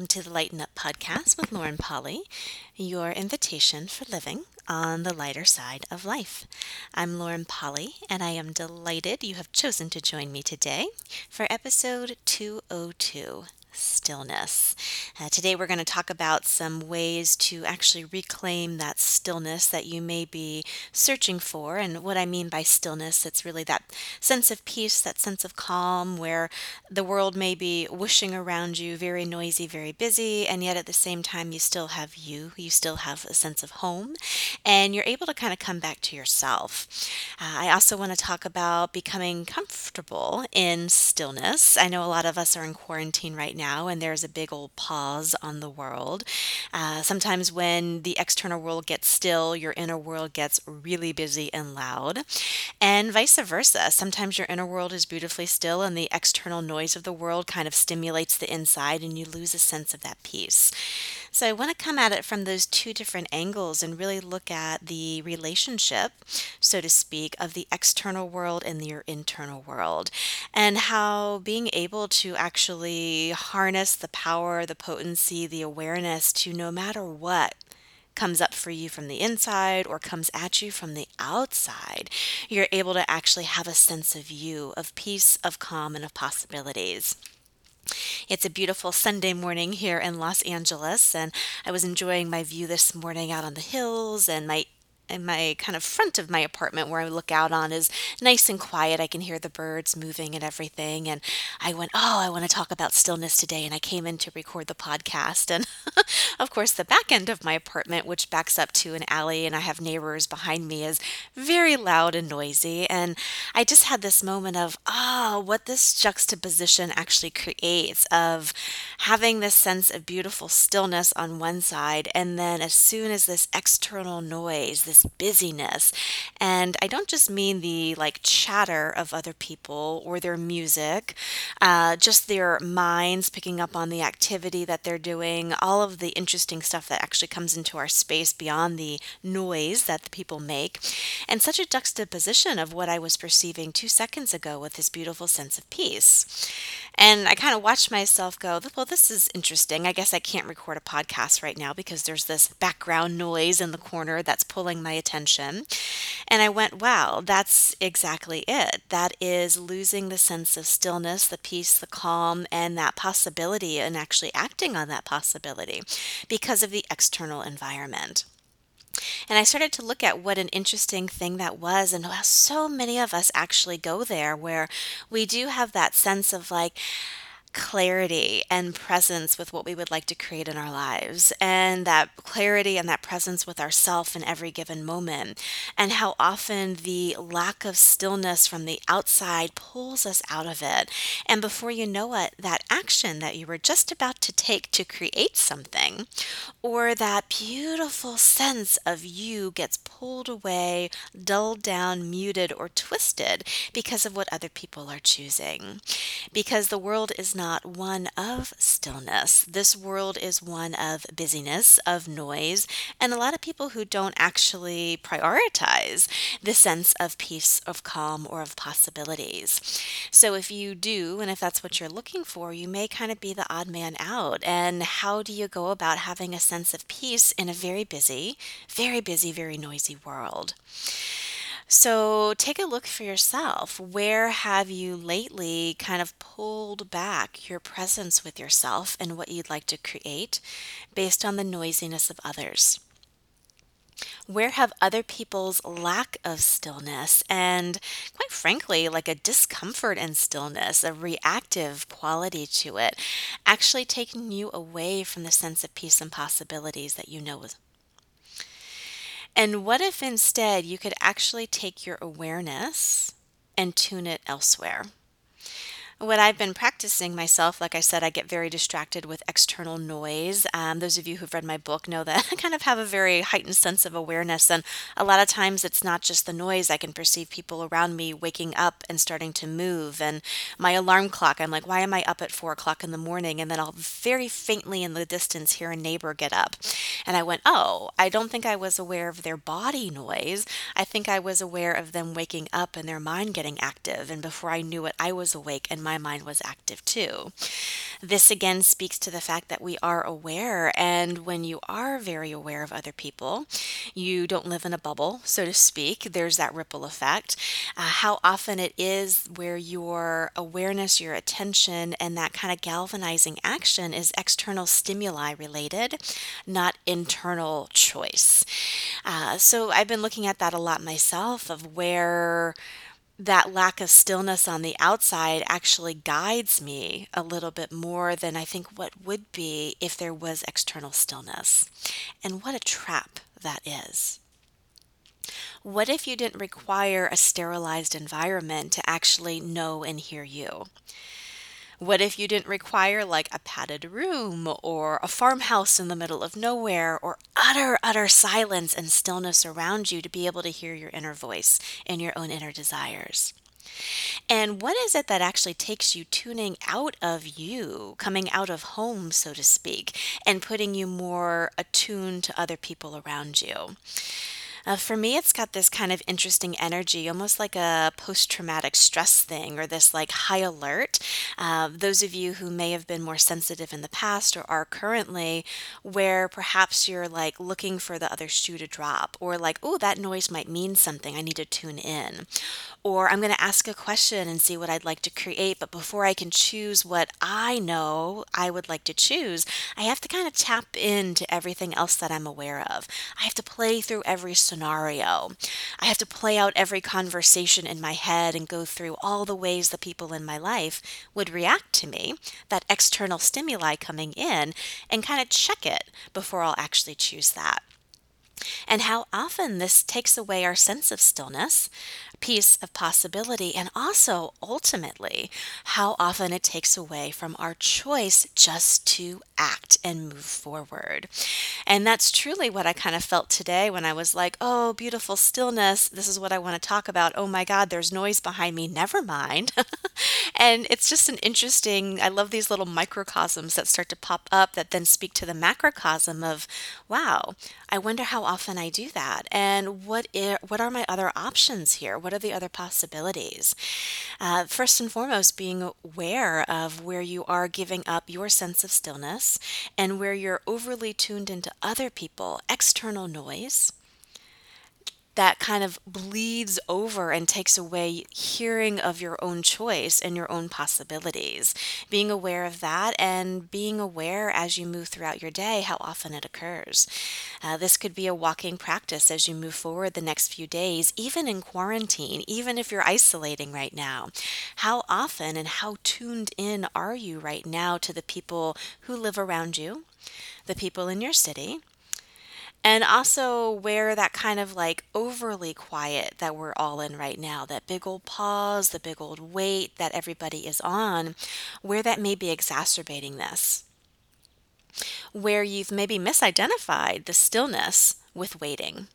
welcome to the Lighten Up podcast with Lauren Polly, your invitation for living on the lighter side of life. I'm Lauren Polly, and I am delighted you have chosen to join me today for episode 202 stillness. Uh, today, we're going to talk about some ways to actually reclaim that stillness that you may be searching for. And what I mean by stillness, it's really that sense of peace, that sense of calm, where the world may be whooshing around you, very noisy, very busy, and yet at the same time, you still have you, you still have a sense of home, and you're able to kind of come back to yourself. Uh, I also want to talk about becoming comfortable in stillness. I know a lot of us are in quarantine right now, and there's a big old pause on the world. Uh, sometimes when the external world gets still, your inner world gets really busy and loud, and vice versa. Sometimes your inner world is beautifully still, and the external noise of the world kind of stimulates the inside, and you lose a sense of that peace. So I want to come at it from those two different angles and really look at the relationship, so to speak, of the external world and your internal world, and how being able to actually harness the power, the the awareness to no matter what comes up for you from the inside or comes at you from the outside, you're able to actually have a sense of you, of peace, of calm, and of possibilities. It's a beautiful Sunday morning here in Los Angeles, and I was enjoying my view this morning out on the hills and my in my kind of front of my apartment where I look out on is nice and quiet. I can hear the birds moving and everything. And I went, Oh, I want to talk about stillness today. And I came in to record the podcast. And of course, the back end of my apartment, which backs up to an alley and I have neighbors behind me, is very loud and noisy. And I just had this moment of, Oh, what this juxtaposition actually creates of having this sense of beautiful stillness on one side. And then as soon as this external noise, this busyness. And I don't just mean the like chatter of other people or their music, uh, just their minds picking up on the activity that they're doing, all of the interesting stuff that actually comes into our space beyond the noise that the people make. And such a juxtaposition of what I was perceiving two seconds ago with this beautiful sense of peace. And I kind of watched myself go, well, this is interesting. I guess I can't record a podcast right now because there's this background noise in the corner that's pulling my my attention. And I went, wow, that's exactly it. That is losing the sense of stillness, the peace, the calm, and that possibility, and actually acting on that possibility because of the external environment. And I started to look at what an interesting thing that was, and how so many of us actually go there where we do have that sense of like, clarity and presence with what we would like to create in our lives and that clarity and that presence with ourself in every given moment and how often the lack of stillness from the outside pulls us out of it. And before you know it that action that you were just about to take to create something or that beautiful sense of you gets pulled away dulled down muted or twisted because of what other people are choosing. Because the world is not one of stillness. This world is one of busyness, of noise, and a lot of people who don't actually prioritize the sense of peace, of calm, or of possibilities. So if you do, and if that's what you're looking for, you may kind of be the odd man out. And how do you go about having a sense of peace in a very busy, very busy, very noisy world? So take a look for yourself. Where have you lately kind of pulled back your presence with yourself and what you'd like to create based on the noisiness of others? Where have other people's lack of stillness and, quite frankly, like a discomfort in stillness, a reactive quality to it, actually taken you away from the sense of peace and possibilities that you know and what if instead you could actually take your awareness and tune it elsewhere? What I've been practicing myself, like I said, I get very distracted with external noise. Um, those of you who've read my book know that I kind of have a very heightened sense of awareness. And a lot of times it's not just the noise, I can perceive people around me waking up and starting to move. And my alarm clock, I'm like, why am I up at four o'clock in the morning? And then I'll very faintly in the distance hear a neighbor get up. And I went, oh, I don't think I was aware of their body noise. I think I was aware of them waking up and their mind getting active. And before I knew it, I was awake and my my mind was active too. This again speaks to the fact that we are aware, and when you are very aware of other people, you don't live in a bubble, so to speak. There's that ripple effect. Uh, how often it is where your awareness, your attention, and that kind of galvanizing action is external stimuli related, not internal choice. Uh, so I've been looking at that a lot myself of where that lack of stillness on the outside actually guides me a little bit more than I think what would be if there was external stillness. And what a trap that is. What if you didn't require a sterilized environment to actually know and hear you? What if you didn't require like a padded room or a farmhouse in the middle of nowhere or utter, utter silence and stillness around you to be able to hear your inner voice and your own inner desires? And what is it that actually takes you tuning out of you, coming out of home, so to speak, and putting you more attuned to other people around you? Uh, for me, it's got this kind of interesting energy, almost like a post traumatic stress thing or this like high alert. Uh, those of you who may have been more sensitive in the past or are currently, where perhaps you're like looking for the other shoe to drop, or like, oh, that noise might mean something. I need to tune in. Or I'm going to ask a question and see what I'd like to create. But before I can choose what I know I would like to choose, I have to kind of tap into everything else that I'm aware of. I have to play through every scenario. I have to play out every conversation in my head and go through all the ways the people in my life would react to me, that external stimuli coming in, and kind of check it before I'll actually choose that and how often this takes away our sense of stillness, peace of possibility, and also ultimately how often it takes away from our choice just to act and move forward. And that's truly what I kind of felt today when I was like, oh, beautiful stillness. This is what I want to talk about. Oh my God, there's noise behind me. Never mind. and it's just an interesting, I love these little microcosms that start to pop up that then speak to the macrocosm of, wow, I wonder how often I do that. And what, I- what are my other options here? What are the other possibilities? Uh, first and foremost, being aware of where you are giving up your sense of stillness and where you're overly tuned into other people, external noise that kind of bleeds over and takes away hearing of your own choice and your own possibilities. Being aware of that and being aware as you move throughout your day how often it occurs. Uh, this could be a walking practice as you move forward the next few days, even in quarantine, even if you're isolating right now. How often and how tuned in are you right now to the people who live around you, the people in your city? And also where that kind of like overly quiet that we're all in right now, that big old pause, the big old wait that everybody is on, where that may be exacerbating this. Where you've maybe misidentified the stillness with waiting.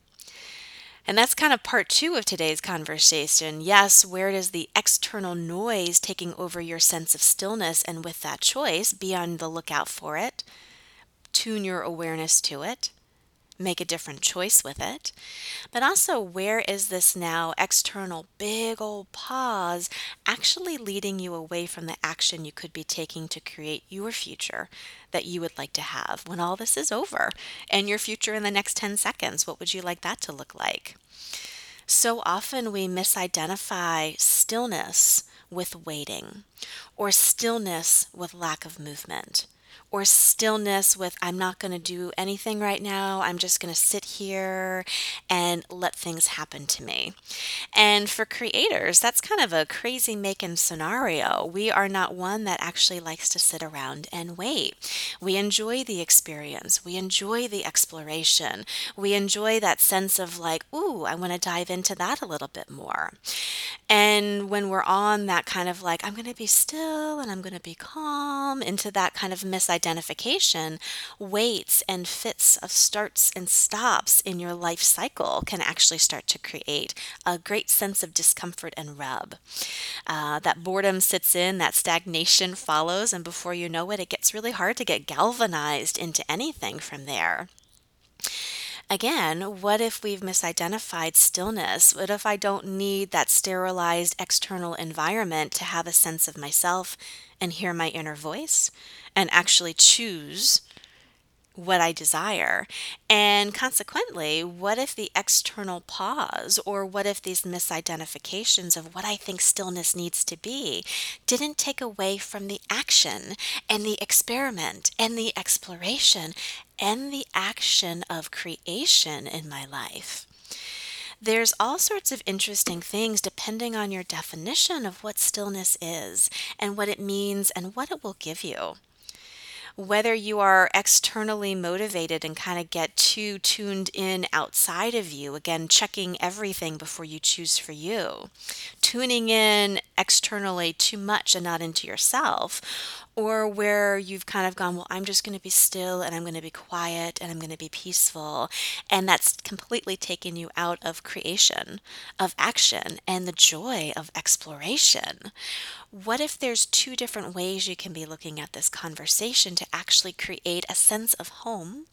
And that's kind of part two of today's conversation. Yes, where does the external noise taking over your sense of stillness? And with that choice, be on the lookout for it, tune your awareness to it make a different choice with it. But also, where is this now external big old pause actually leading you away from the action you could be taking to create your future that you would like to have when all this is over and your future in the next 10 seconds? What would you like that to look like? So often we misidentify stillness with waiting or stillness with lack of movement or stillness with I'm not going to do anything right now. I'm just going to sit here and let things happen to me. And for creators, that's kind of a crazy making scenario. We are not one that actually likes to sit around and wait. We enjoy the experience, we enjoy the exploration, we enjoy that sense of like, ooh, I want to dive into that a little bit more. And when we're on that kind of like, I'm going to be still and I'm going to be calm, into that kind of misidentification identification, waits and fits of starts and stops in your life cycle can actually start to create a great sense of discomfort and rub. Uh, that boredom sits in, that stagnation follows, and before you know it, it gets really hard to get galvanized into anything from there. Again, what if we've misidentified stillness? What if I don't need that sterilized external environment to have a sense of myself and hear my inner voice and actually choose what I desire? And consequently, what if the external pause or what if these misidentifications of what I think stillness needs to be didn't take away from the action and the experiment and the exploration and the action of creation in my life? There's all sorts of interesting things depending on your definition of what stillness is and what it means and what it will give you whether you are externally motivated and kind of get too tuned in outside of you, again, checking everything before you choose for you, tuning in externally too much and not into yourself, or where you've kind of gone, well, I'm just going to be still and I'm going to be quiet and I'm going to be peaceful. And that's completely taken you out of creation, of action, and the joy of exploration. What if there's two different ways you can be looking at this conversation to actually create a sense of home?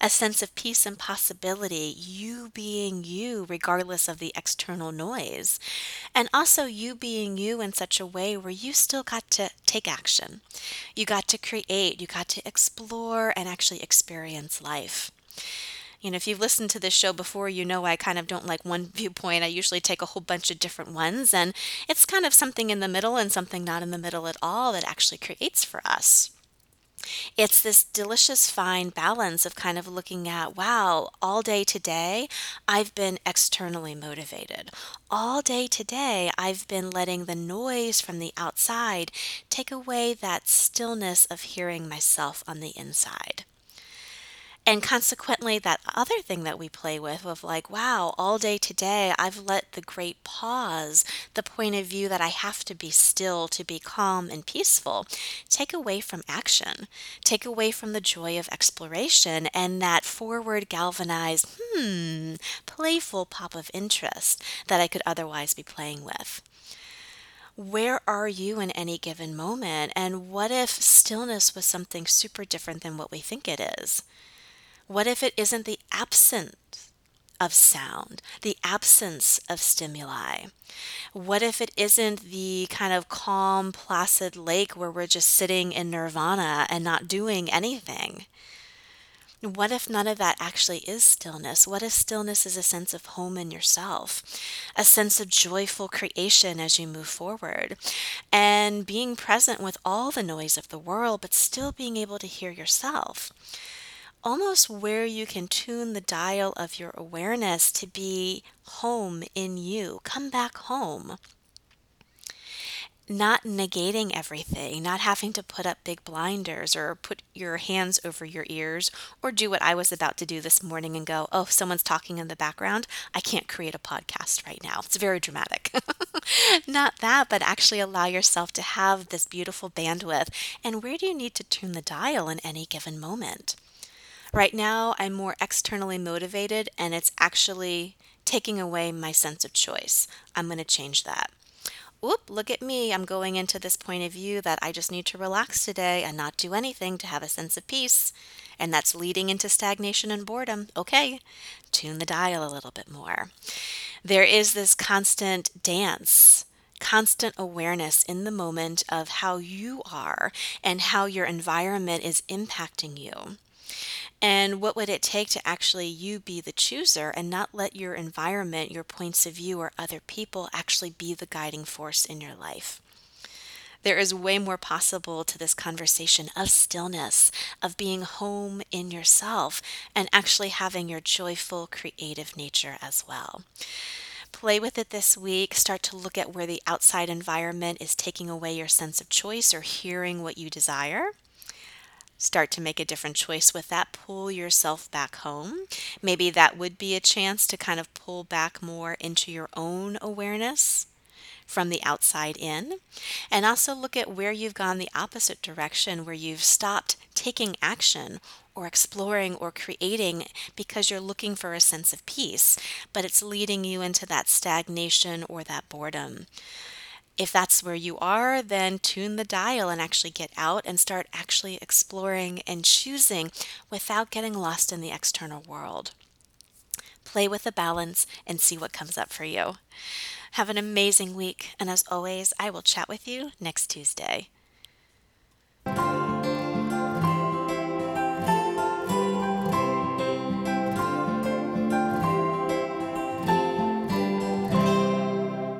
A sense of peace and possibility, you being you, regardless of the external noise. And also, you being you in such a way where you still got to take action. You got to create, you got to explore and actually experience life. You know, if you've listened to this show before, you know I kind of don't like one viewpoint. I usually take a whole bunch of different ones, and it's kind of something in the middle and something not in the middle at all that actually creates for us. It's this delicious fine balance of kind of looking at, wow, all day today, I've been externally motivated. All day today, I've been letting the noise from the outside take away that stillness of hearing myself on the inside. And consequently, that other thing that we play with of like, wow, all day today, I've let the great pause, the point of view that I have to be still to be calm and peaceful, take away from action, take away from the joy of exploration and that forward galvanized, hmm, playful pop of interest that I could otherwise be playing with where are you in any given moment? And what if stillness was something super different than what we think it is? What if it isn't the absence of sound, the absence of stimuli? What if it isn't the kind of calm, placid lake where we're just sitting in nirvana and not doing anything? What if none of that actually is stillness? What if stillness is a sense of home in yourself, a sense of joyful creation as you move forward, and being present with all the noise of the world, but still being able to hear yourself? Almost where you can tune the dial of your awareness to be home in you. Come back home. Not negating everything, not having to put up big blinders or put your hands over your ears or do what I was about to do this morning and go, oh, someone's talking in the background. I can't create a podcast right now. It's very dramatic. not that, but actually allow yourself to have this beautiful bandwidth. And where do you need to tune the dial in any given moment? Right now, I'm more externally motivated and it's actually taking away my sense of choice. I'm going to change that. Oop, look at me. I'm going into this point of view that I just need to relax today and not do anything to have a sense of peace. And that's leading into stagnation and boredom. Okay, tune the dial a little bit more. There is this constant dance constant awareness in the moment of how you are and how your environment is impacting you. And what would it take to actually you be the chooser and not let your environment, your points of view, or other people actually be the guiding force in your life? There is way more possible to this conversation of stillness, of being home in yourself, and actually having your joyful, creative nature as well. Play with it this week. Start to look at where the outside environment is taking away your sense of choice or hearing what you desire start to make a different choice with that, pull yourself back home. Maybe that would be a chance to kind of pull back more into your own awareness from the outside in. And also look at where you've gone the opposite direction, where you've stopped taking action or exploring or creating because you're looking for a sense of peace, but it's leading you into that stagnation or that boredom. If that's where you are, then tune the dial and actually get out and start actually exploring and choosing without getting lost in the external world. play with the balance, and see what comes up for you. Have an amazing week, and as always, I will chat with you next Tuesday.